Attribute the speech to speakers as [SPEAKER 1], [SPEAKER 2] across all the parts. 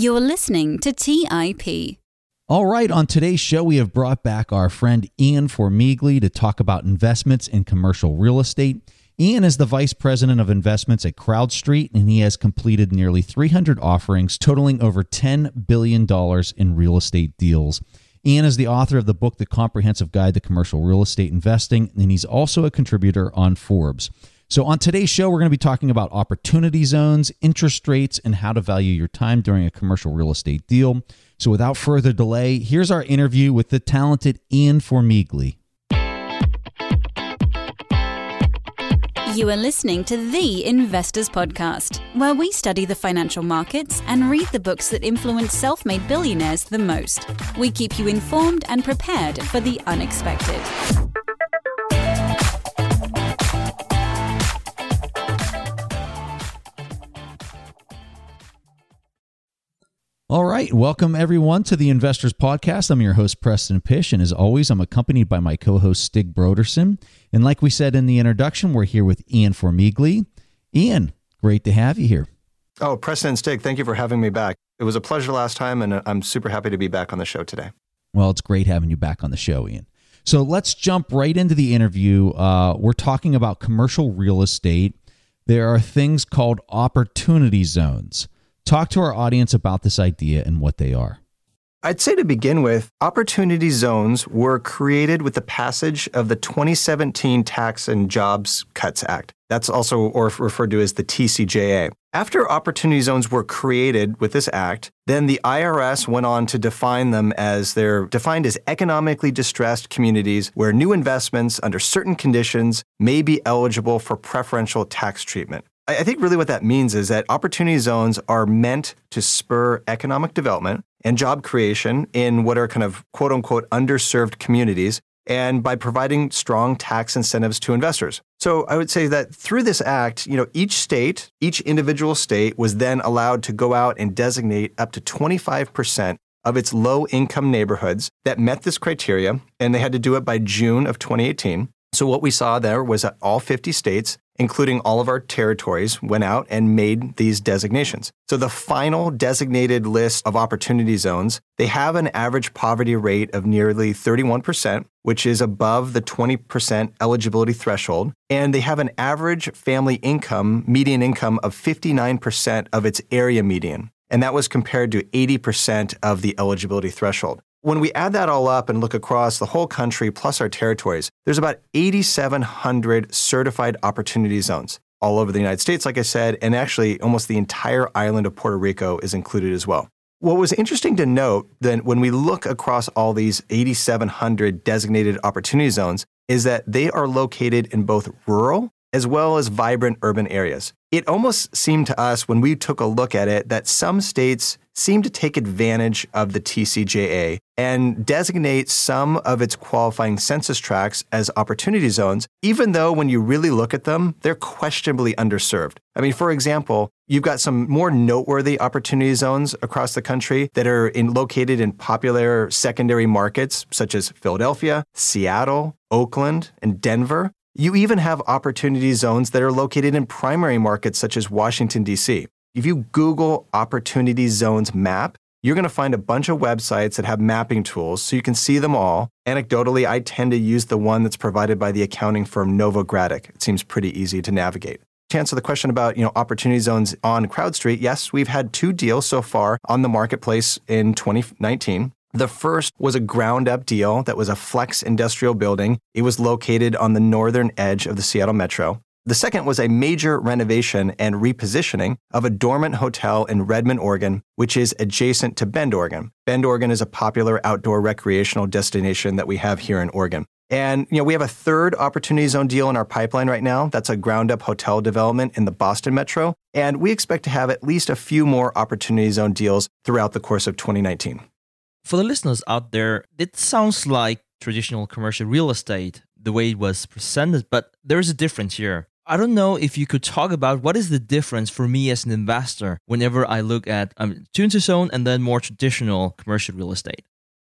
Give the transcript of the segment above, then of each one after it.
[SPEAKER 1] You're listening to TIP.
[SPEAKER 2] All right, on today's show, we have brought back our friend Ian Formigle to talk about investments in commercial real estate. Ian is the vice president of investments at CrowdStreet, and he has completed nearly 300 offerings totaling over $10 billion in real estate deals. Ian is the author of the book, The Comprehensive Guide to Commercial Real Estate Investing, and he's also a contributor on Forbes. So, on today's show, we're going to be talking about opportunity zones, interest rates, and how to value your time during a commercial real estate deal. So, without further delay, here's our interview with the talented Ian Formigle.
[SPEAKER 1] You are listening to The Investors Podcast, where we study the financial markets and read the books that influence self made billionaires the most. We keep you informed and prepared for the unexpected.
[SPEAKER 2] All right. Welcome, everyone, to the Investors Podcast. I'm your host, Preston Pysh. And as always, I'm accompanied by my co host, Stig Brodersen. And like we said in the introduction, we're here with Ian Formigle. Ian, great to have you here.
[SPEAKER 3] Oh, Preston and Stig, thank you for having me back. It was a pleasure last time, and I'm super happy to be back on the show today.
[SPEAKER 2] Well, it's great having you back on the show, Ian. So let's jump right into the interview. Uh, we're talking about commercial real estate. There are things called opportunity zones. Talk to our audience about this idea and what they are.
[SPEAKER 3] I'd say to begin with, opportunity zones were created with the passage of the 2017 Tax and Jobs Cuts Act. That's also or referred to as the TCJA. After opportunity zones were created with this act, then the IRS went on to define them as they're defined as economically distressed communities where new investments under certain conditions may be eligible for preferential tax treatment. I think really what that means is that opportunity zones are meant to spur economic development and job creation in what are kind of quote unquote underserved communities and by providing strong tax incentives to investors. So I would say that through this act, you know, each state, each individual state was then allowed to go out and designate up to 25% of its low income neighborhoods that met this criteria and they had to do it by June of 2018. So what we saw there was that all 50 states including all of our territories, went out and made these designations. So the final designated list of opportunity zones, they have an average poverty rate of nearly 31%, which is above the 20% eligibility threshold, and they have an average family income, median income of 59% of its area median. And that was compared to 80% of the eligibility threshold. When we add that all up and look across the whole country plus our territories, there's about 8,700 certified opportunity zones all over the United States, like I said, and actually almost the entire island of Puerto Rico is included as well. What was interesting to note then when we look across all these 8,700 designated opportunity zones is that they are located in both rural as well as vibrant urban areas. It almost seemed to us when we took a look at it that some states seem to take advantage of the TCJA and designate some of its qualifying census tracts as opportunity zones, even though when you really look at them, they're questionably underserved. I mean, for example, you've got some more noteworthy opportunity zones across the country that are in, located in popular secondary markets such as Philadelphia, Seattle, Oakland, and Denver. You even have opportunity zones that are located in primary markets such as Washington, D.C. If you Google Opportunity Zones map, you're going to find a bunch of websites that have mapping tools so you can see them all. Anecdotally, I tend to use the one that's provided by the accounting firm Novogradac. It seems pretty easy to navigate. To answer the question about you know opportunity zones on CrowdStreet, yes, we've had two deals so far on the marketplace in 2019. The first was a ground up deal that was a flex industrial building. It was located on the northern edge of the Seattle Metro. The second was a major renovation and repositioning of a dormant hotel in Redmond, Oregon, which is adjacent to Bend, Oregon. Bend, Oregon is a popular outdoor recreational destination that we have here in Oregon. And you know, we have a third opportunity zone deal in our pipeline right now. That's a ground up hotel development in the Boston Metro, and we expect to have at least a few more opportunity zone deals throughout the course of 2019.
[SPEAKER 4] For the listeners out there, it sounds like traditional commercial real estate the way it was presented, but there's a difference here. I don't know if you could talk about what is the difference for me as an investor whenever I look at um, opportunity zone and then more traditional commercial real estate.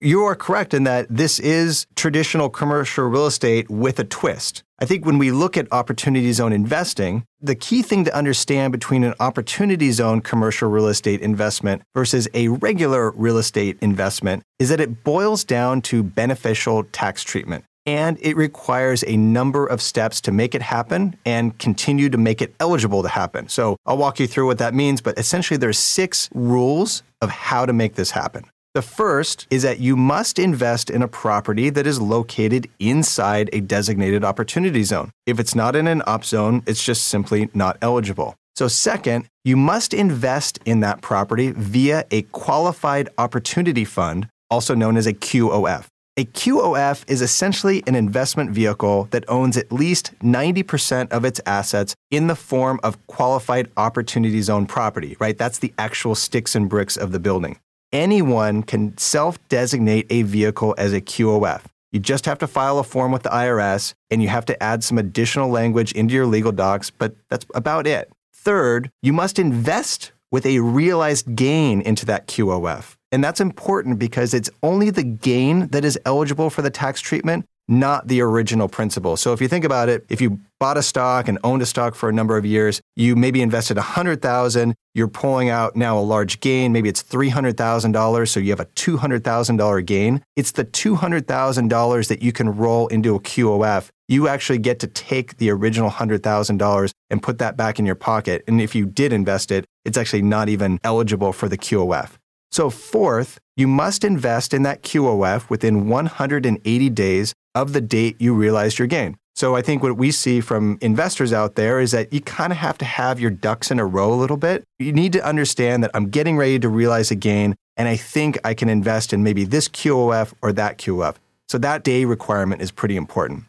[SPEAKER 3] You are correct in that this is traditional commercial real estate with a twist. I think when we look at opportunity zone investing, the key thing to understand between an opportunity zone commercial real estate investment versus a regular real estate investment is that it boils down to beneficial tax treatment. And it requires a number of steps to make it happen and continue to make it eligible to happen. So I'll walk you through what that means, but essentially there's six rules of how to make this happen. The first is that you must invest in a property that is located inside a designated opportunity zone. If it's not in an op zone, it's just simply not eligible. So, second, you must invest in that property via a qualified opportunity fund, also known as a QOF. A QOF is essentially an investment vehicle that owns at least 90% of its assets in the form of qualified opportunity zone property, right? That's the actual sticks and bricks of the building anyone can self designate a vehicle as a QOF. You just have to file a form with the IRS and you have to add some additional language into your legal docs, but that's about it. Third, you must invest with a realized gain into that QOF. And that's important because it's only the gain that is eligible for the tax treatment not the original principal. So if you think about it, if you bought a stock and owned a stock for a number of years, you maybe invested 100,000, you're pulling out now a large gain, maybe it's $300,000, so you have a $200,000 gain. It's the $200,000 that you can roll into a QOF. You actually get to take the original $100,000 and put that back in your pocket. And if you did invest it, it's actually not even eligible for the QOF. So, fourth, you must invest in that QOF within 180 days of the date you realized your gain. So I think what we see from investors out there is that you kind of have to have your ducks in a row a little bit. You need to understand that I'm getting ready to realize a gain and I think I can invest in maybe this QOF or that QOF. So that day requirement is pretty important.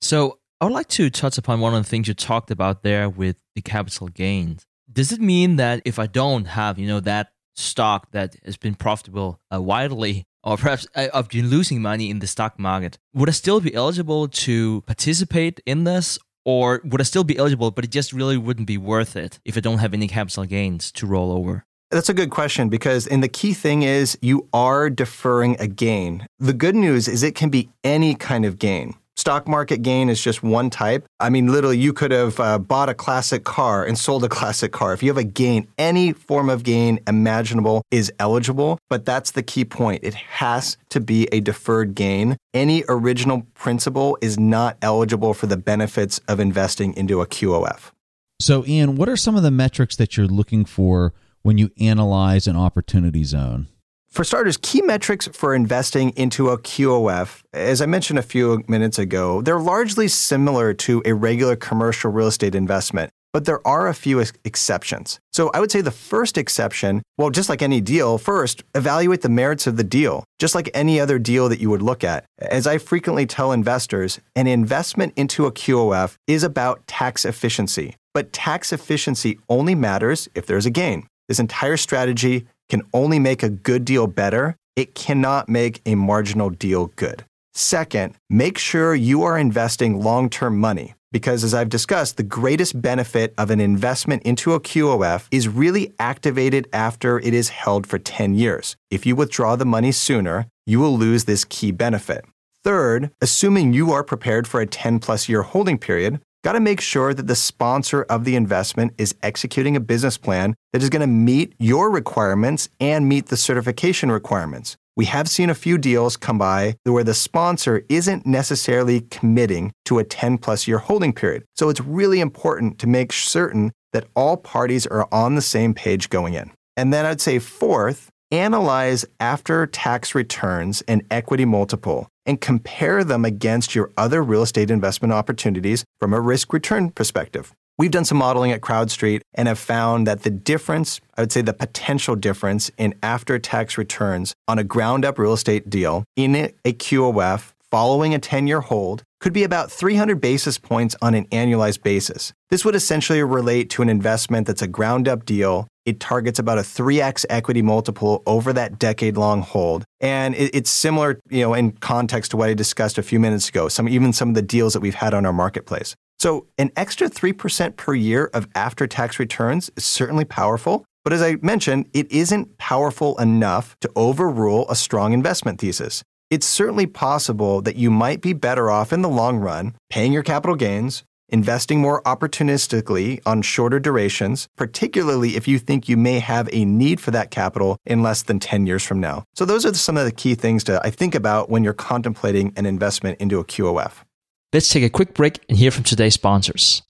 [SPEAKER 4] So I would like to touch upon one of the things you talked about there with the capital gains. Does it mean that if I don't have, you know, that stock that has been profitable uh, widely or perhaps uh, I've been losing money in the stock market, would I still be eligible to participate in this? Or would I still be eligible, but it just really wouldn't be worth it if I don't have any capital gains to roll over?
[SPEAKER 3] That's a good question because, and the key thing is you are deferring a gain. The good news is it can be any kind of gain. Stock market gain is just one type. I mean, literally, you could have uh, bought a classic car and sold a classic car. If you have a gain, any form of gain imaginable is eligible. But that's the key point. It has to be a deferred gain. Any original principal is not eligible for the benefits of investing into a QOF.
[SPEAKER 2] So, Ian, what are some of the metrics that you're looking for when you analyze an opportunity zone?
[SPEAKER 3] For starters, key metrics for investing into a QOF, as I mentioned a few minutes ago, they're largely similar to a regular commercial real estate investment, but there are a few ex- exceptions. So I would say the first exception, well, just like any deal, first, evaluate the merits of the deal, just like any other deal that you would look at. As I frequently tell investors, an investment into a QOF is about tax efficiency, but tax efficiency only matters if there's a gain. This entire strategy can only make a good deal better, it cannot make a marginal deal good. Second, make sure you are investing long term money. Because as I've discussed, the greatest benefit of an investment into a QOF is really activated after it is held for 10 years. If you withdraw the money sooner, you will lose this key benefit. Third, assuming you are prepared for a 10 plus year holding period, got to make sure that the sponsor of the investment is executing a business plan that is going to meet your requirements and meet the certification requirements. We have seen a few deals come by where the sponsor isn't necessarily committing to a 10 plus year holding period. So it's really important to make certain that all parties are on the same page going in. And then I'd say, fourth, analyze after tax returns and equity multiple and compare them against your other real estate investment opportunities from a risk return perspective. We've done some modeling at CrowdStreet and have found that the difference, I would say the potential difference in after tax returns on a ground up real estate deal in a QOF following a 10 year hold could be about 300 basis points on an annualized basis. This would essentially relate to an investment that's a ground up deal it targets about a 3x equity multiple over that decade long hold. And it, it's similar, you know, in context to what I discussed a few minutes ago, some even some of the deals that we've had on our marketplace. So an extra 3% per year of after tax returns is certainly powerful, But as I mentioned, it isn't powerful enough to overrule a strong investment thesis. It's certainly possible that you might be better off in the long run paying your capital gains, investing more opportunistically on shorter durations, particularly if you think you may have a need for that capital in less than 10 years from now. So, those are some of the key things to I think about when you're contemplating an investment into a QOF.
[SPEAKER 4] Let's take a quick break and hear from today's sponsors.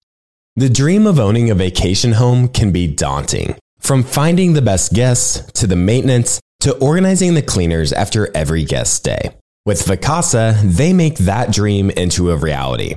[SPEAKER 5] The dream of owning a vacation home can be daunting. From finding the best guests to the maintenance to organizing the cleaners after every guest stay. With Vacasa, they make that dream into a reality.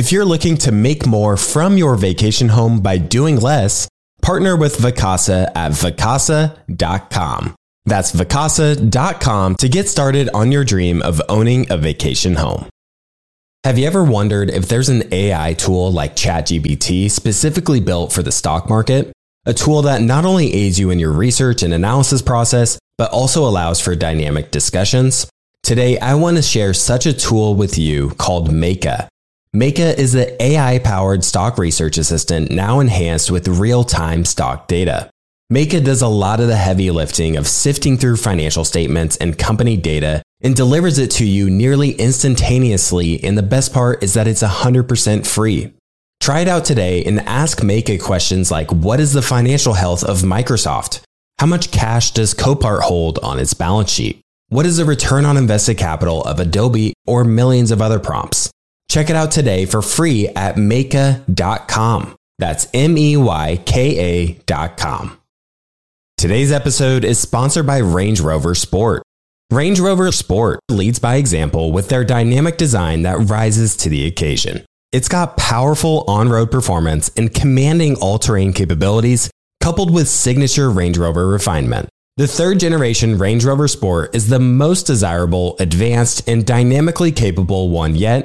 [SPEAKER 5] If you're looking to make more from your vacation home by doing less, partner with Vacasa at vacasa.com. That's vacasa.com to get started on your dream of owning a vacation home. Have you ever wondered if there's an AI tool like ChatGPT specifically built for the stock market? A tool that not only aids you in your research and analysis process, but also allows for dynamic discussions? Today, I want to share such a tool with you called Meyka. Meyka is the AI powered stock research assistant now enhanced with real time stock data. Meyka does a lot of the heavy lifting of sifting through financial statements and company data and delivers it to you nearly instantaneously. And the best part is that it's 100% free. Try it out today and ask Meyka questions like What is the financial health of Microsoft? How much cash does Copart hold on its balance sheet? What is the return on invested capital of Adobe or millions of other prompts? Check it out today for free at Meyka.com. That's M E Y K A.com. Today's episode is sponsored by Range Rover Sport. Range Rover Sport leads by example with their dynamic design that rises to the occasion. It's got powerful on road performance and commanding all terrain capabilities, coupled with signature Range Rover refinement. The third generation Range Rover Sport is the most desirable, advanced, and dynamically capable one yet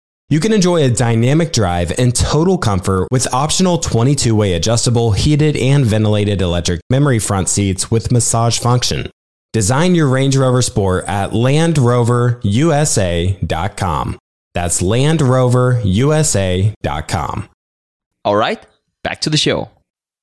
[SPEAKER 5] You can enjoy a dynamic drive and total comfort with optional 22 way adjustable, heated, and ventilated electric memory front seats with massage function. Design your Range Rover Sport at LandRoverUSA.com. That's LandRoverUSA.com.
[SPEAKER 4] All right, back to the show.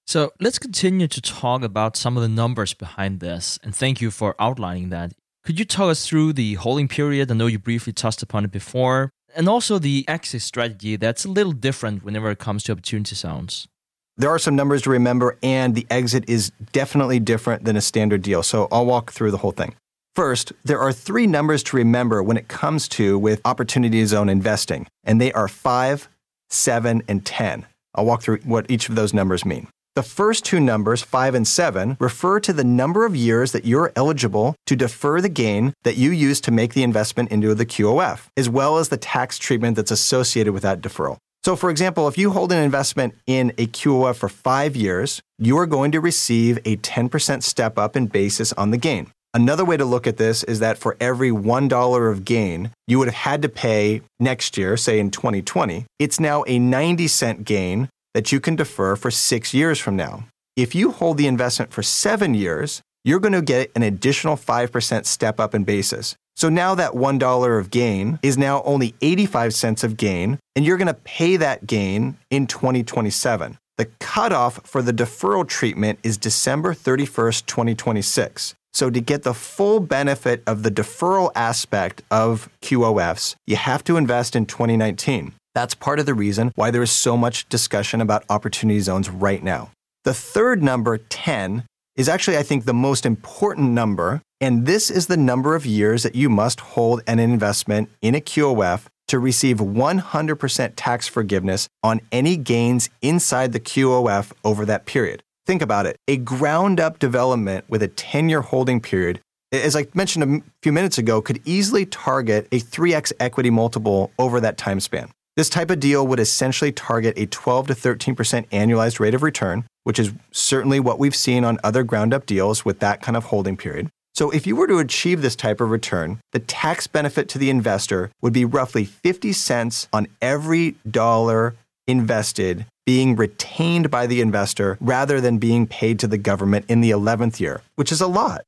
[SPEAKER 4] So let's continue to talk about some of the numbers behind this, and thank you for outlining that. Could you talk us through the holding period? I know you briefly touched upon it before, and also the exit strategy that's a little different whenever it comes to opportunity zones.
[SPEAKER 3] There are some numbers to remember, and the exit is definitely different than a standard deal. So I'll walk through the whole thing. First, there are three numbers to remember when it comes to with opportunity zone investing, and they are 5, 7, and 10. I'll walk through what each of those numbers mean. The first two numbers, 5 and 7, refer to the number of years that you're eligible to defer the gain that you use to make the investment into the QOF, as well as the tax treatment that's associated with that deferral. So, for example, if you hold an investment in a QOF for five years, you are going to receive a 10% step up in basis on the gain. Another way to look at this is that for every $1 of gain you would have had to pay next year, say in 2020, it's now a 90 cent gain that you can defer for six years from now. If you hold the investment for seven years, you're going to get an additional 5% step up in basis. So now that $1 of gain is now only 85 cents of gain, and you're going to pay that gain in 2027. The cutoff for the deferral treatment is December 31st, 2026. So, to get the full benefit of the deferral aspect of QOFs, you have to invest in 2019. That's part of the reason why there is so much discussion about opportunity zones right now. The third number, 10, is actually, I think, the most important number. And this is the number of years that you must hold an investment in a QOF to receive 100% tax forgiveness on any gains inside the QOF over that period. Think about it. A ground up development with a 10 year holding period, as I mentioned a few minutes ago, could easily target a 3x equity multiple over that time span. This type of deal would essentially target a 12 to 13% annualized rate of return, which is certainly what we've seen on other ground up deals with that kind of holding period. So, if you were to achieve this type of return, the tax benefit to the investor would be roughly 50 cents on every dollar invested being retained by the investor rather than being paid to the government in the 11th year, which is a lot.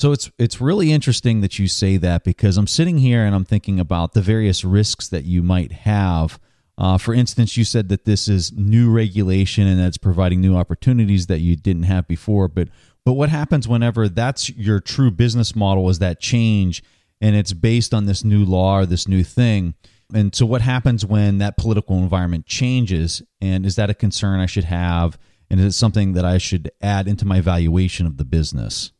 [SPEAKER 2] So it's it's really interesting that you say that because I'm sitting here and I'm thinking about the various risks that you might have. Uh, for instance, you said that this is new regulation and that's providing new opportunities that you didn't have before. But but what happens whenever that's your true business model is that change and it's based on this new law or this new thing? And so what happens when that political environment changes? And is that a concern I should have? And is it something that I should add into my valuation of the business?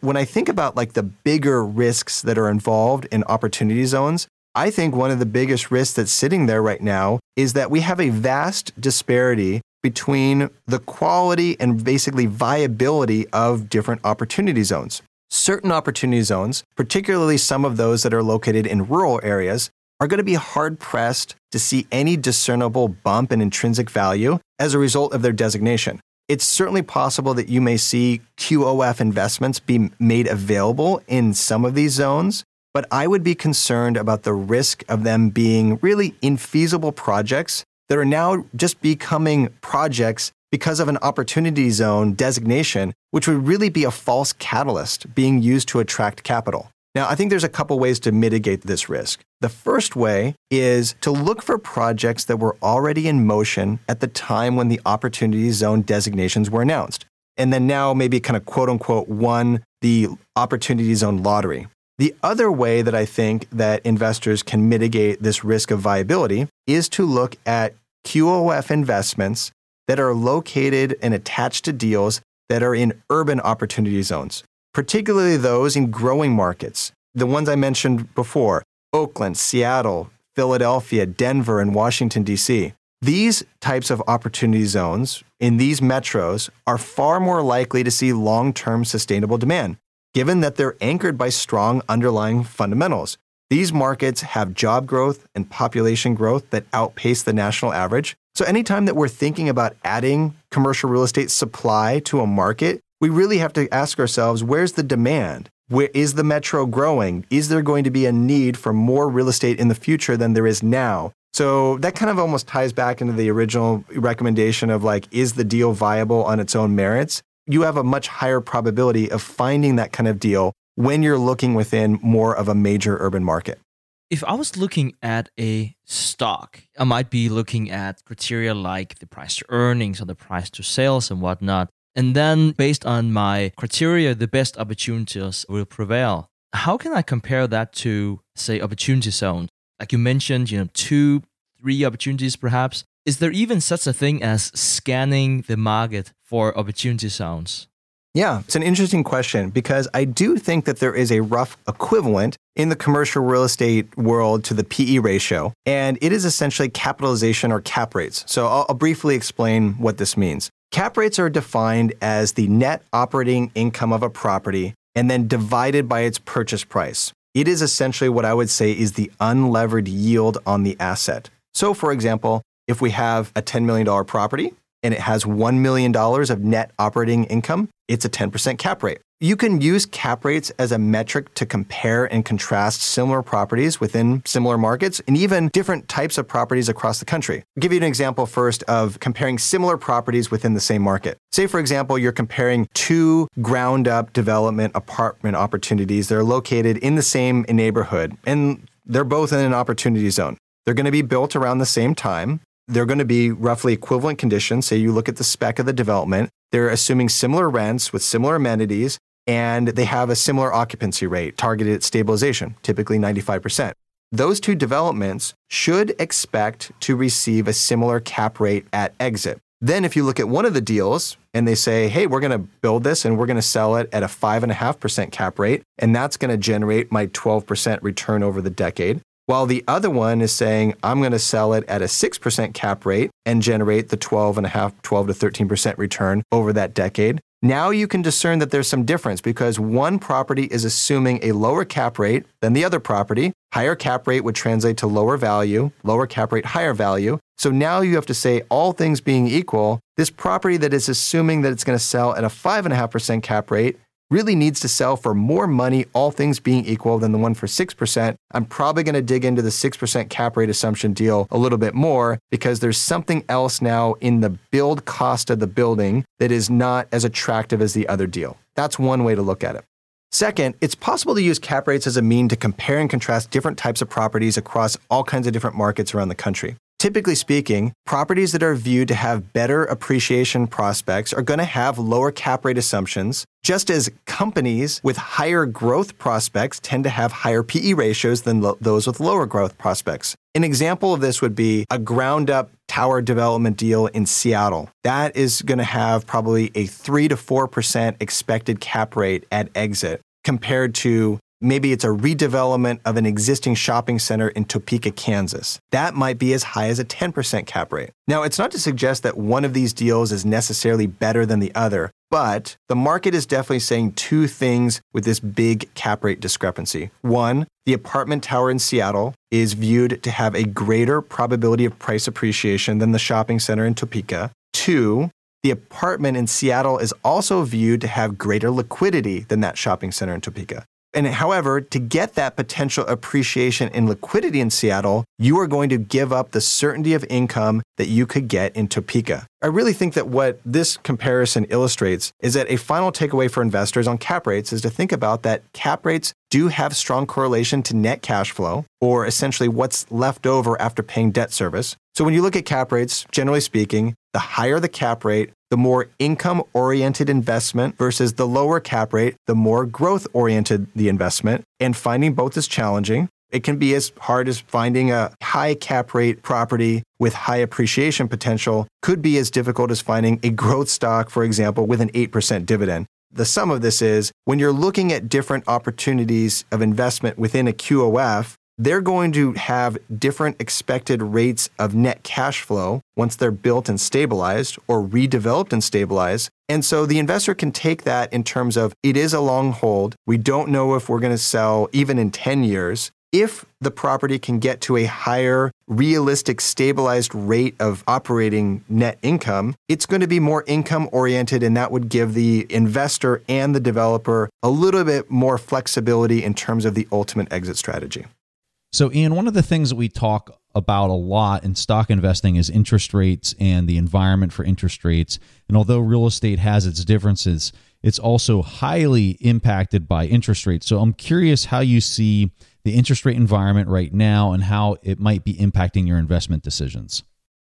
[SPEAKER 3] When I think about like the bigger risks that are involved in opportunity zones, I think one of the biggest risks that's sitting there right now is that we have a vast disparity between the quality and basically viability of different opportunity zones. Certain opportunity zones, particularly some of those that are located in rural areas, are going to be hard pressed to see any discernible bump in intrinsic value as a result of their designation. It's certainly possible that you may see QOF investments be made available in some of these zones, but I would be concerned about the risk of them being really infeasible projects that are now just becoming projects because of an opportunity zone designation, which would really be a false catalyst being used to attract capital. Now, I think there's a couple ways to mitigate this risk. The first way is to look for projects that were already in motion at the time when the opportunity zone designations were announced, and then now maybe kind of quote unquote won the opportunity zone lottery. The other way that I think that investors can mitigate this risk of viability is to look at QOF investments that are located and attached to deals that are in urban opportunity zones, particularly those in growing markets. The ones I mentioned before Oakland, Seattle, Philadelphia, Denver, and Washington, D.C. These types of opportunity zones in these metros are far more likely to see long term sustainable demand given that they're anchored by strong underlying fundamentals. These markets have job growth and population growth that outpace the national average. So, anytime that we're thinking about adding commercial real estate supply to a market, we really have to ask ourselves where's the demand? Where is the metro growing? Is there going to be a need for more real estate in the future than there is now? So that kind of almost ties back into the original recommendation of like, is the deal viable on its own merits? you have a much higher probability of finding that kind of deal when you're looking within more of a major urban market.
[SPEAKER 4] If I was looking at a stock, I might be looking at criteria like the price to earnings or the price to sales and whatnot. And then based on my criteria, the best opportunities will prevail. How can I compare that to, say, opportunity zones? Like you mentioned, you know, two, three opportunities perhaps. Is there even such a thing as scanning the market for opportunity zones?
[SPEAKER 3] Yeah, it's an interesting question because I do think that there is a rough equivalent in the commercial real estate world to the PE ratio, and it is essentially capitalization or cap rates. So I'll, I'll briefly explain what this means. Cap rates are defined as the net operating income of a property and then divided by its purchase price. It is essentially what I would say is the unlevered yield on the asset. So, for example, if we have a $10 million property and it has $1 million of net operating income, it's a 10% cap rate. You can use cap rates as a metric to compare and contrast similar properties within similar markets and even different types of properties across the country. I'll give you an example first of comparing similar properties within the same market. Say, for example, you're comparing two ground up development apartment opportunities that are located in the same neighborhood and they're both in an opportunity zone. They're going to be built around the same time they're going to be roughly equivalent conditions. Say you look at the spec of the development, they're assuming similar rents with similar amenities, and they have a similar occupancy rate targeted at stabilization, typically 95%. Those two developments should expect to receive a similar cap rate at exit. Then, if you look at one of the deals and they say, hey, we're going to build this and we're going to sell it at a 5.5% cap rate, and that's going to generate my 12% return over the decade, while the other one is saying, I'm going to sell it at a 6% cap rate and generate the 12 and a half, 12 to 13% return over that decade. Now you can discern that there's some difference because one property is assuming a lower cap rate than the other property. Higher cap rate would translate to lower value, lower cap rate, higher value. So now you have to say, all things being equal, this property that is assuming that it's going to sell at a 5.5% cap rate really needs to sell for more money, all things being equal, than the one for 6%. I'm probably going to dig into the 6% cap rate assumption deal a little bit more because there's something else now in the build cost of the building that is not as attractive as the other deal. That's one way to look at it. Second, it's possible to use cap rates as a mean to compare and contrast different types of properties across all kinds of different markets around the country. Typically speaking, properties that are viewed to have better appreciation prospects are going to have lower cap rate assumptions, just as companies with higher growth prospects tend to have higher PE ratios than lo- those with lower growth prospects. An example of this would be a ground up tower development deal in Seattle. That is going to have probably a 3 to 4% expected cap rate at exit compared to Maybe it's a redevelopment of an existing shopping center in Topeka, Kansas. That might be as high as a 10% cap rate. Now, it's not to suggest that one of these deals is necessarily better than the other, but the market is definitely saying two things with this big cap rate discrepancy. One, the apartment tower in Seattle is viewed to have a greater probability of price appreciation than the shopping center in Topeka. Two, the apartment in Seattle is also viewed to have greater liquidity than that shopping center in Topeka. And however, to get that potential appreciation in liquidity in Seattle, you are going to give up the certainty of income that you could get in Topeka. I really think that what this comparison illustrates is that a final takeaway for investors on cap rates is to think about that cap rates do have strong correlation to net cash flow, or essentially what's left over after paying debt service. So when you look at cap rates, generally speaking, the higher the cap rate, the more income oriented investment versus the lower cap rate, the more growth oriented the investment. And finding both is challenging. It can be as hard as finding a high cap rate property with high appreciation potential, could be as difficult as finding a growth stock, for example, with an 8% dividend. The sum of this is when you're looking at different opportunities of investment within a QOF, they're going to have different expected rates of net cash flow once they're built and stabilized or redeveloped and stabilized. And so the investor can take that in terms of it is a long hold. We don't know if we're going to sell even in 10 years. If the property can get to a higher, realistic, stabilized rate of operating net income, it's going to be more income oriented, and that would give the investor and the developer a little bit more flexibility in terms of the ultimate exit strategy.
[SPEAKER 2] So, Ian, one of the things that we talk about a lot in stock investing is interest rates and the environment for interest rates. And although real estate has its differences, it's also highly impacted by interest rates. So, I'm curious how you see the interest rate environment right now and how it might be impacting your investment decisions.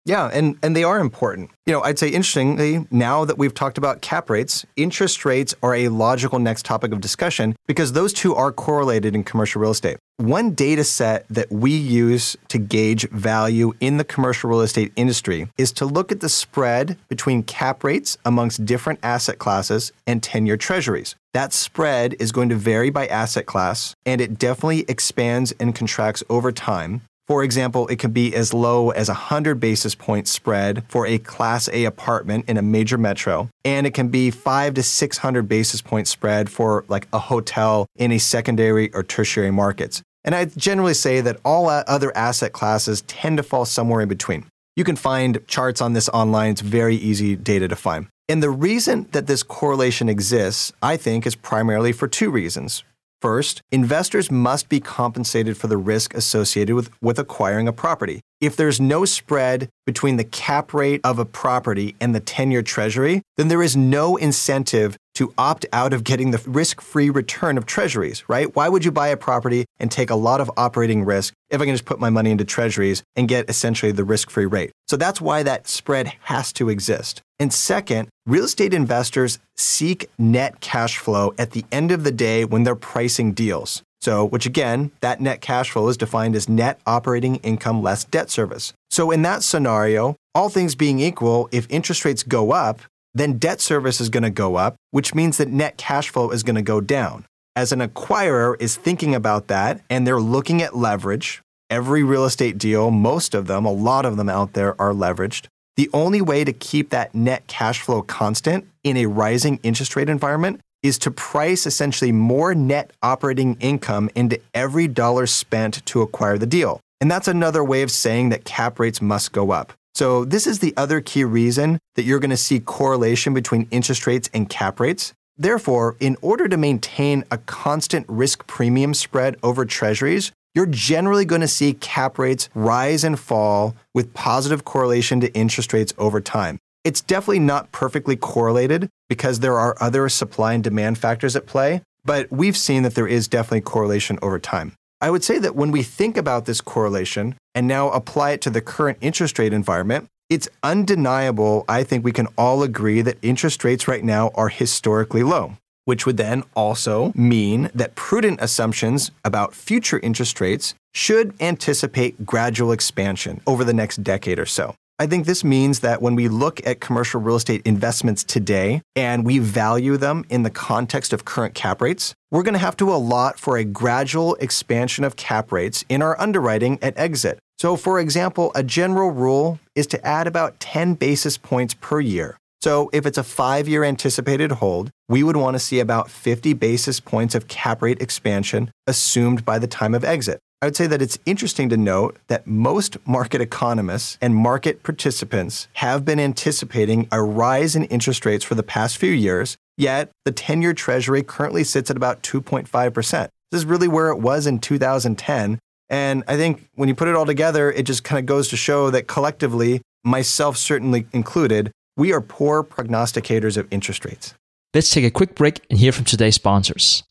[SPEAKER 3] Yeah, and, and they are important. You know, I'd say interestingly, now that we've talked about cap rates, interest rates are a logical next topic of discussion because those two are correlated in commercial real estate. One data set that we use to gauge value in the commercial real estate industry is to look at the spread between cap rates amongst different asset classes and 10 year treasuries. That spread is going to vary by asset class, and it definitely expands and contracts over time. For example, it can be as low as 100 basis point spread for a Class A apartment in a major metro, and it can be 5 to 600 basis point spread for like a hotel in a secondary or tertiary markets. And I generally say that all other asset classes tend to fall somewhere in between. You can find charts on this online. It's very easy data to find. And the reason that this correlation exists, I think, is primarily for two reasons. First, investors must be compensated for the risk associated with, with acquiring a property. If there's no spread between the cap rate of a property and the 10 year treasury, then there is no incentive to opt out of getting the risk free return of treasuries, right? Why would you buy a property and take a lot of operating risk if I can just put my money into treasuries and get essentially the risk free rate? So that's why that spread has to exist. And second, real estate investors seek net cash flow at the end of the day when they're pricing deals. So, which again, that net cash flow is defined as net operating income less debt service. So, in that scenario, all things being equal, if interest rates go up, then debt service is going to go up, which means that net cash flow is going to go down. As an acquirer is thinking about that and they're looking at leverage, Every real estate deal, most of them, a lot of them out there, are leveraged. The only way to keep that net cash flow constant in a rising interest rate environment is to price essentially more net operating income into every dollar spent to acquire the deal. And that's another way of saying that cap rates must go up. So, this is the other key reason that you're going to see correlation between interest rates and cap rates. Therefore, in order to maintain a constant risk premium spread over treasuries, you're generally going to see cap rates rise and fall with positive correlation to interest rates over time. It's definitely not perfectly correlated because there are other supply and demand factors at play, but we've seen that there is definitely correlation over time. I would say that when we think about this correlation and now apply it to the current interest rate environment, it's undeniable. I think we can all agree that interest rates right now are historically low, which would then also mean that prudent assumptions about future interest rates should anticipate gradual expansion over the next decade or so. I think this means that when we look at commercial real estate investments today and we value them in the context of current cap rates, we're going to have to allot for a gradual expansion of cap rates in our underwriting at exit. So, for example, a general rule is to add about 10 basis points per year. So, if it's a five year anticipated hold, we would want to see about 50 basis points of cap rate expansion assumed by the time of exit. I would say that it's interesting to note that most market economists and market participants have been anticipating a rise in interest rates for the past few years, yet the 10 year Treasury currently sits at about 2.5%. This is really where it was in 2010. And I think when you put it all together, it just kind of goes to show that collectively, myself certainly included, we are poor prognosticators of interest rates.
[SPEAKER 4] Let's take a quick break and hear from today's sponsors.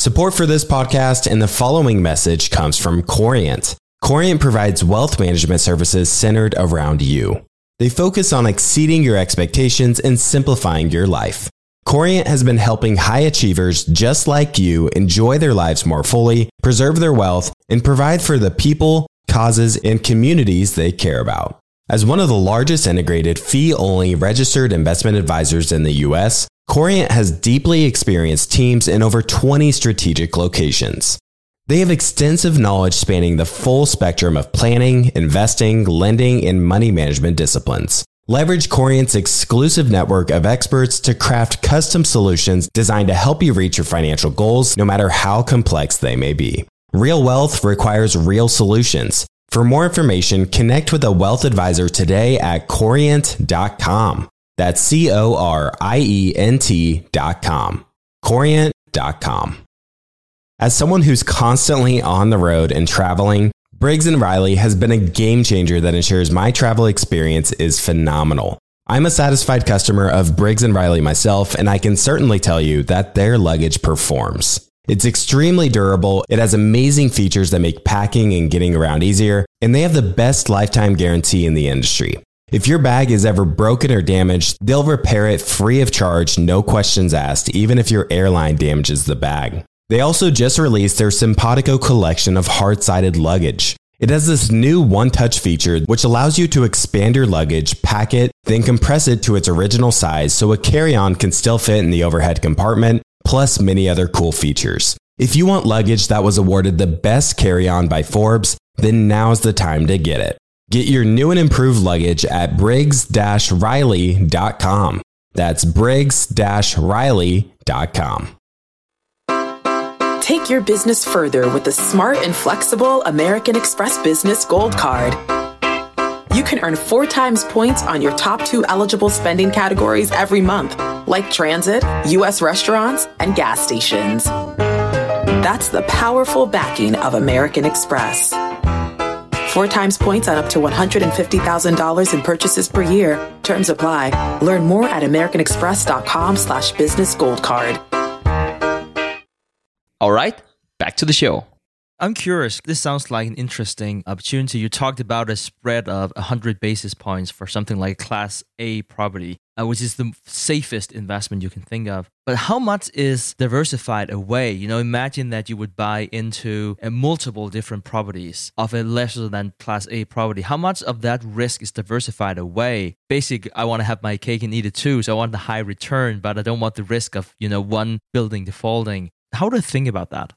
[SPEAKER 5] Support for this podcast and the following message comes from Corient. Corient provides wealth management services centered around you. They focus on exceeding your expectations and simplifying your life. Corient has been helping high achievers just like you enjoy their lives more fully, preserve their wealth, and provide for the people, causes, and communities they care about. As one of the largest integrated fee only registered investment advisors in the US, Corient has deeply experienced teams in over 20 strategic locations. They have extensive knowledge spanning the full spectrum of planning, investing, lending, and money management disciplines. Leverage Corient's exclusive network of experts to craft custom solutions designed to help you reach your financial goals, no matter how complex they may be. Real wealth requires real solutions. For more information, connect with a wealth advisor today at corient.com. That's C O R I E N T dot com. Corient dot com. As someone who's constantly on the road and traveling, Briggs and Riley has been a game changer that ensures my travel experience is phenomenal. I'm a satisfied customer of Briggs and Riley myself, and I can certainly tell you that their luggage performs. It's extremely durable, it has amazing features that make packing and getting around easier, and they have the best lifetime guarantee in the industry. If your bag is ever broken or damaged, they'll repair it free of charge, no questions asked, even if your airline damages the bag. They also just released their Sympatico collection of hard sided luggage. It has this new one touch feature which allows you to expand your luggage, pack it, then compress it to its original size so a carry on can still fit in the overhead compartment, plus many other cool features. If you want luggage that was awarded the best carry on by Forbes, then now's the time to get it. Get your new and improved luggage at briggs-riley.com. That's briggs-riley.com.
[SPEAKER 6] Take your business further with the smart and flexible American Express Business Gold Card. You can earn four times points on your top two eligible spending categories every month, like transit, U.S. restaurants, and gas stations. That's the powerful backing of American Express. Four times points on up to $150,000 in purchases per year. Terms apply. Learn more at americanexpress.com slash business gold card.
[SPEAKER 4] All right, back to the show. I'm curious. This sounds like an interesting opportunity. You talked about a spread of 100 basis points for something like Class A property, uh, which is the safest investment you can think of. But how much is diversified away? You know, imagine that you would buy into uh, multiple different properties of a lesser than Class A property. How much of that risk is diversified away? Basically, I want to have my cake and eat it too. So I want the high return, but I don't want the risk of, you know, one building defaulting. How do I think about that?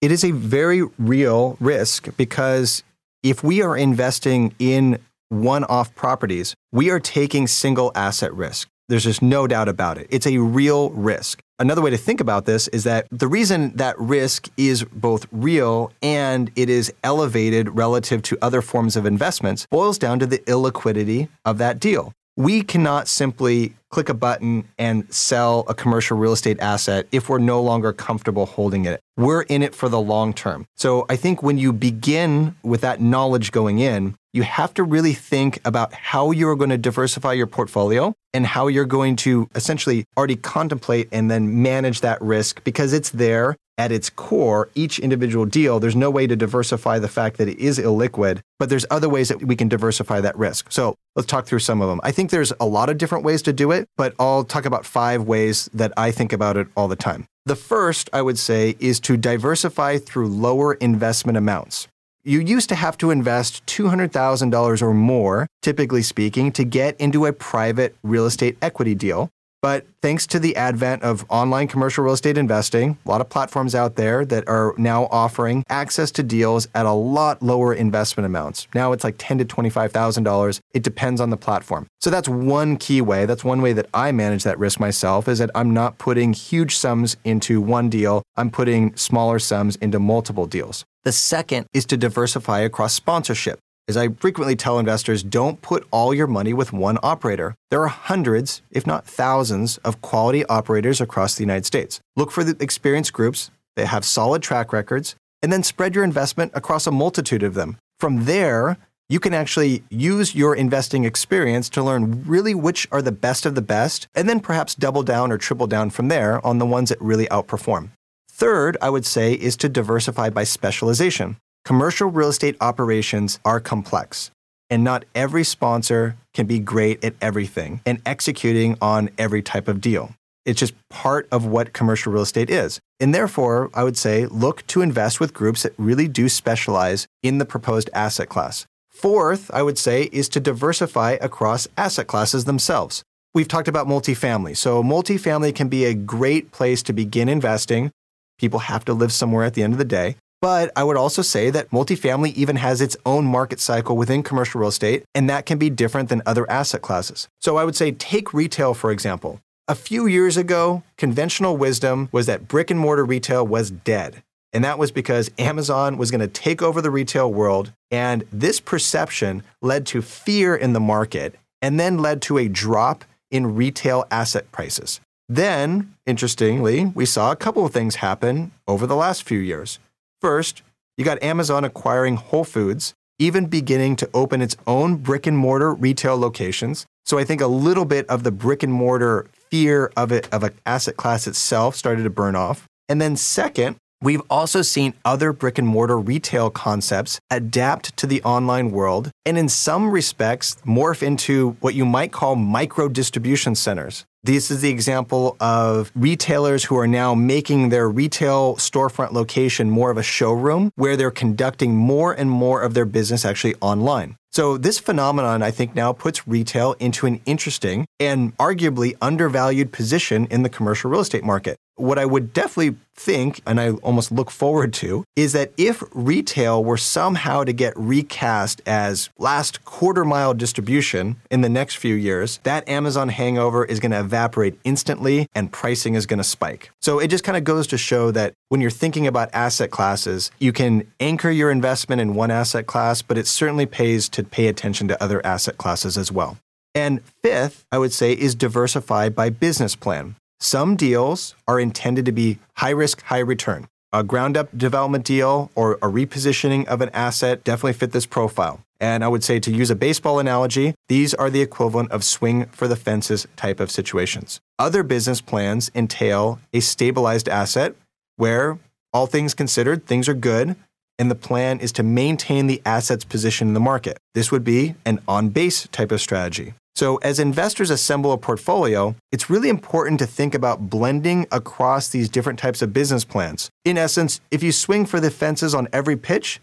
[SPEAKER 3] it is a very real risk because if we are investing in one off properties, we are taking single asset risk. There's just no doubt about it. It's a real risk. Another way to think about this is that the reason that risk is both real and it is elevated relative to other forms of investments boils down to the illiquidity of that deal. We cannot simply click a button and sell a commercial real estate asset if we're no longer comfortable holding it. We're in it for the long term. So I think when you begin with that knowledge going in, you have to really think about how you're going to diversify your portfolio and how you're going to essentially already contemplate and then manage that risk because it's there at its core, each individual deal, there's no way to diversify the fact that it is illiquid, but there's other ways that we can diversify that risk. So let's talk through some of them. I think there's a lot of different ways to do it, but I'll talk about five ways that I think about it all the time. The first, I would say, is to diversify through lower investment amounts. You used to have to invest $200,000 or more, typically speaking, to get into a private real estate equity deal. But thanks to the advent of online commercial real estate investing, a lot of platforms out there that are now offering access to deals at a lot lower investment amounts. Now it's like ten to twenty-five thousand dollars. It depends on the platform. So that's one key way. That's one way that I manage that risk myself is that I'm not putting huge sums into one deal. I'm putting smaller sums into multiple deals. The second is to diversify across sponsorship. As I frequently tell investors, don't put all your money with one operator. There are hundreds, if not thousands, of quality operators across the United States. Look for the experienced groups that have solid track records, and then spread your investment across a multitude of them. From there, you can actually use your investing experience to learn really which are the best of the best, and then perhaps double down or triple down from there on the ones that really outperform. Third, I would say, is to diversify by specialization. Commercial real estate operations are complex, and not every sponsor can be great at everything and executing on every type of deal. It's just part of what commercial real estate is. And therefore, I would say look to invest with groups that really do specialize in the proposed asset class. Fourth, I would say, is to diversify across asset classes themselves. We've talked about multifamily. So, multifamily can be a great place to begin investing People have to live somewhere at the end of the day. But I would also say that multifamily even has its own market cycle within commercial real estate, and that can be different than other asset classes. So I would say take retail, for example. A few years ago, conventional wisdom was that brick and mortar retail was dead. And that was because Amazon was going to take over the retail world. And this perception led to fear in the market and then led to a drop in retail asset prices. Then, interestingly, we saw a couple of things happen over the last few years. First, you got Amazon acquiring Whole Foods, even beginning to open its own brick and mortar retail locations. So I think a little bit of the brick and mortar fear of it of an asset class itself started to burn off. And then second, We've also seen other brick and mortar retail concepts adapt to the online world and, in some respects, morph into what you might call micro distribution centers. This is the example of retailers who are now making their retail storefront location more of a showroom where they're conducting more and more of their business actually online. So, this phenomenon, I think, now puts retail into an interesting and arguably undervalued position in the commercial real estate market. What I would definitely think, and I almost look forward to, is that if retail were somehow to get recast as last quarter mile distribution in the next few years, that Amazon hangover is going to evaporate instantly and pricing is going to spike. So it just kind of goes to show that when you're thinking about asset classes, you can anchor your investment in one asset class, but it certainly pays to pay attention to other asset classes as well. And fifth, I would say, is diversify by business plan. Some deals are intended to be high risk, high return. A ground up development deal or a repositioning of an asset definitely fit this profile. And I would say to use a baseball analogy, these are the equivalent of swing for the fences type of situations. Other business plans entail a stabilized asset where, all things considered, things are good, and the plan is to maintain the asset's position in the market. This would be an on base type of strategy. So, as investors assemble a portfolio, it's really important to think about blending across these different types of business plans. In essence, if you swing for the fences on every pitch,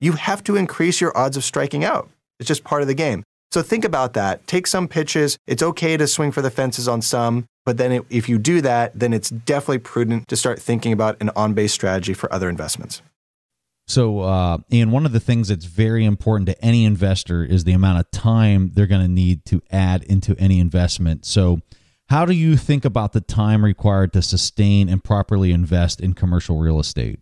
[SPEAKER 3] you have to increase your odds of striking out. It's just part of the game. So, think about that. Take some pitches. It's okay to swing for the fences on some, but then if you do that, then it's definitely prudent to start thinking about an on base strategy for other investments.
[SPEAKER 2] So, uh, and one of the things that's very important to any investor is the amount of time they're going to need to add into any investment. So, how do you think about the time required to sustain and properly invest in commercial real estate?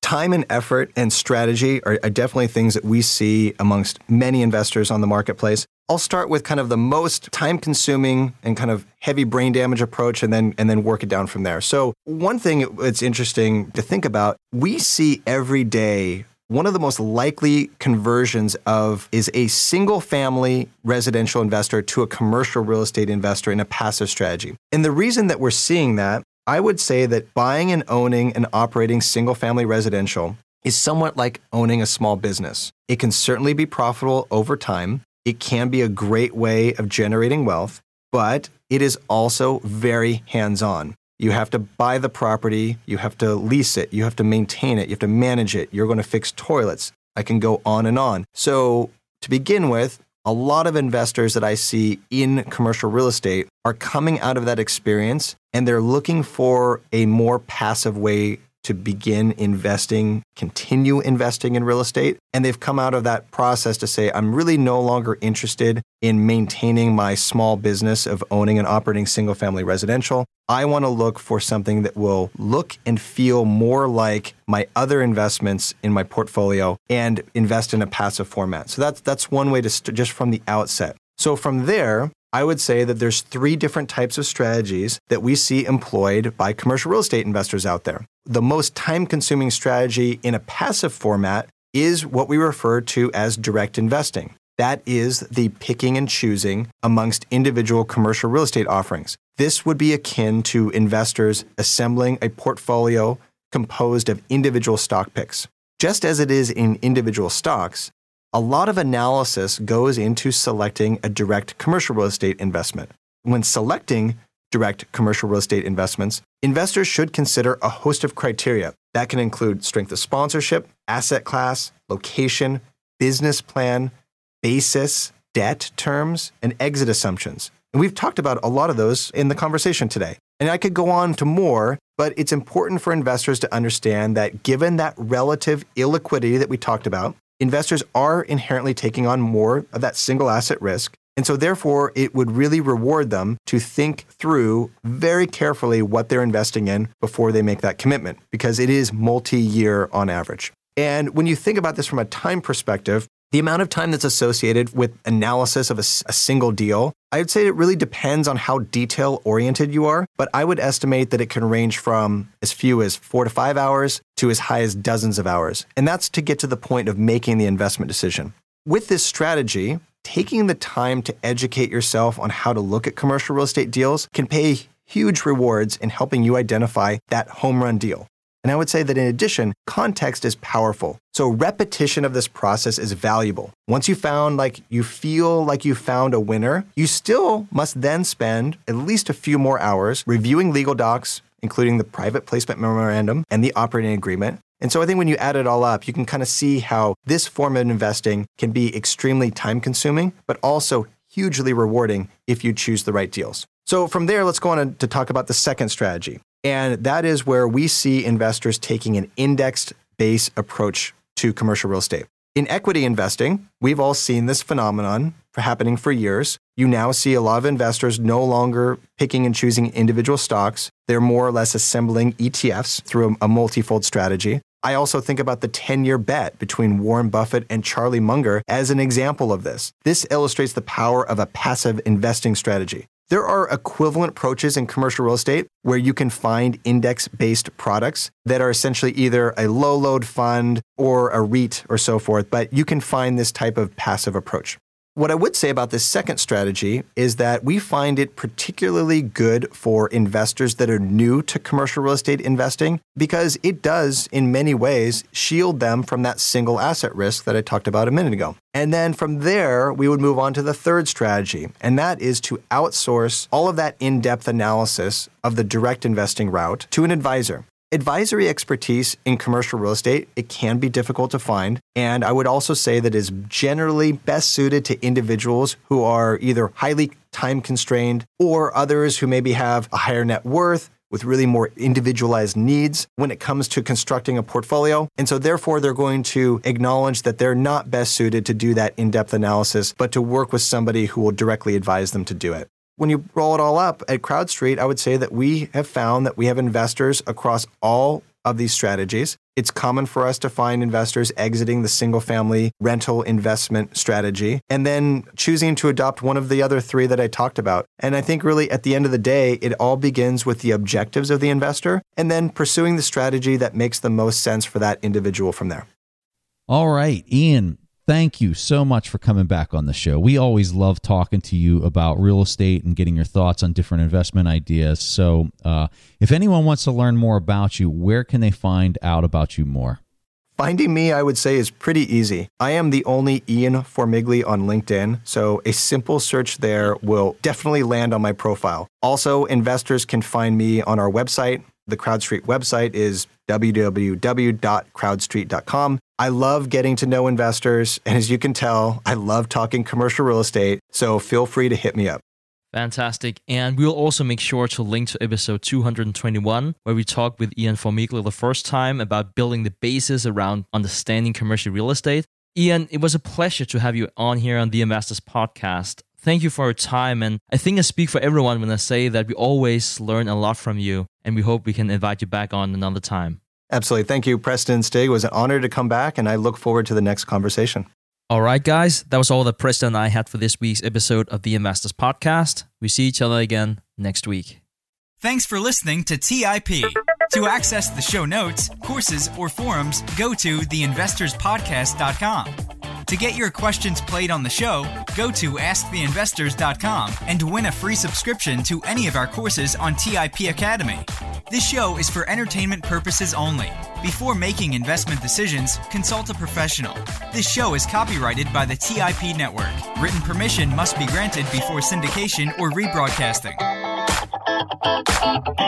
[SPEAKER 3] Time and effort and strategy are, are definitely things that we see amongst many investors on the marketplace. I'll start with kind of the most time consuming and kind of heavy brain damage approach and then and then work it down from there. So one thing that's interesting to think about, we see every day one of the most likely conversions of is a single family residential investor to a commercial real estate investor in a passive strategy. And the reason that we're seeing that, I would say that buying and owning and operating single family residential is somewhat like owning a small business. It can certainly be profitable over time. It can be a great way of generating wealth, but it is also very hands on. You have to buy the property, you have to lease it, you have to maintain it, you have to manage it, you're going to fix toilets. I can go on and on. So, to begin with, a lot of investors that I see in commercial real estate are coming out of that experience and they're looking for a more passive way to begin investing, continue investing in real estate. And they've come out of that process to say, I'm really no longer interested in maintaining my small business of owning and operating single family residential. I want to look for something that will look and feel more like my other investments in my portfolio and invest in a passive format. So that's that's one way to st- just from the outset. So from there, I would say that there's three different types of strategies that we see employed by commercial real estate investors out there. The most time consuming strategy in a passive format is what we refer to as direct investing. That is the picking and choosing amongst individual commercial real estate offerings. This would be akin to investors assembling a portfolio composed of individual stock picks. Just as it is in individual stocks, a lot of analysis goes into selecting a direct commercial real estate investment. When selecting direct commercial real estate investments, investors should consider a host of criteria. That can include strength of sponsorship, asset class, location, business plan, basis, debt terms, and exit assumptions. And we've talked about a lot of those in the conversation today. And I could go on to more, but it's important for investors to understand that given that relative illiquidity that we talked about, investors are inherently taking on more of that single asset risk. And so, therefore, it would really reward them to think through very carefully what they're investing in before they make that commitment, because it is multi year on average. And when you think about this from a time perspective, the amount of time that's associated with analysis of a, a, single deal, I would say it really depends on how detail oriented you are, but I would estimate that it can range from as few as four to five hours to as high as dozens of hours. And that's to get to the point of making the investment decision. With this strategy, taking the time to educate yourself on how to look at commercial real estate deals can pay huge rewards in helping you identify that home run deal. And I would say that in addition, context is powerful. So repetition of this process is valuable. Once you found like you feel like you found a winner, you still must then spend at least a few more hours reviewing legal docs, including the private placement memorandum and the operating agreement. And so I think when you add it all up, you can kind of see how this form of investing can be extremely time consuming, but also hugely rewarding if you choose the right deals. So from there, let's go on to talk about the second strategy. And that is where we see investors taking an indexed base approach to commercial real estate. In equity investing, we've all seen this phenomenon for happening for years. You now see a lot of investors no longer picking and choosing individual stocks. They're more or less assembling ETFs through a, a multifold strategy. I also think about the 10 year bet between Warren Buffett and Charlie Munger as an example of this. This illustrates the power of a passive investing strategy. There are equivalent approaches in commercial real estate where you can find index based products that are essentially either a low load fund or a REIT or so forth, but you can find this type of passive approach. What I would say about this second strategy is that we find it particularly good for investors that are new to commercial real estate investing because it does, in many ways, shield them from that single asset risk that I talked about a minute ago. And then from there, we would move on to the third strategy, and that is to outsource all of that in depth analysis of the direct investing route to an advisor. Advisory expertise in commercial real estate, it can be difficult to find. And I would also say that is generally best suited to individuals who are either highly time constrained or others who maybe have a higher net worth with really more individualized needs when it comes to constructing a portfolio. And so, therefore, they're going to acknowledge that they're not best suited to do that in depth analysis, but to work with somebody who will directly advise them to do it. When you roll it all up at CrowdStreet, I would say that we have found that we have investors across all of these strategies. It's common for us to find investors exiting the single family rental investment strategy and then choosing to adopt one of the other three that I talked about. And I think really at the end of the day, it all begins with the objectives of the investor and then pursuing the strategy that makes the most sense for that individual from there.
[SPEAKER 2] All right, Ian, thank you so much for coming back on the show. We always love talking to you about real estate and getting your thoughts on different investment ideas. So, uh, if anyone wants to learn more about you, where can they find out about you more?
[SPEAKER 3] Finding me, I would say, is pretty easy. I am the only Ian Formigle on LinkedIn, so a simple search there will definitely land on my profile. Also, investors can find me on our website. The CrowdStreet website is www.crowdstreet.com. I love getting to know investors. And as you can tell, I love talking commercial real estate. So feel free to hit me up.
[SPEAKER 4] Fantastic. And we'll also make sure to link to episode 221, where we talked with Ian Formigle the first time about building the basis around understanding commercial real estate. Ian, it was a pleasure to have you on here on the Investors Podcast. Thank you for your time. And I think I speak for everyone when I say that we always learn a lot from you. And we hope we can invite you back on another time.
[SPEAKER 3] Absolutely. Thank you, Preston Stig. It was an honor to come back, and I look forward to the next conversation.
[SPEAKER 4] All right, guys. That was all that Preston and I had for this week's episode of the Investors Podcast. We see each other again next week.
[SPEAKER 7] Thanks for listening to TIP. To access the show notes, courses, or forums, go to theinvestorspodcast.com. To get your questions played on the show, go to asktheinvestors.com and win a free subscription to any of our courses on TIP Academy. This show is for entertainment purposes only. Before making investment decisions, consult a professional. This show is copyrighted by the TIP Network. Written permission must be granted before syndication or rebroadcasting.
[SPEAKER 8] VIP, VIP,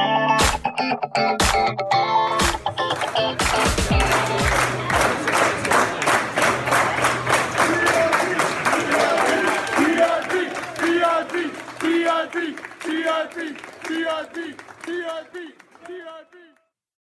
[SPEAKER 8] VIP, VIP.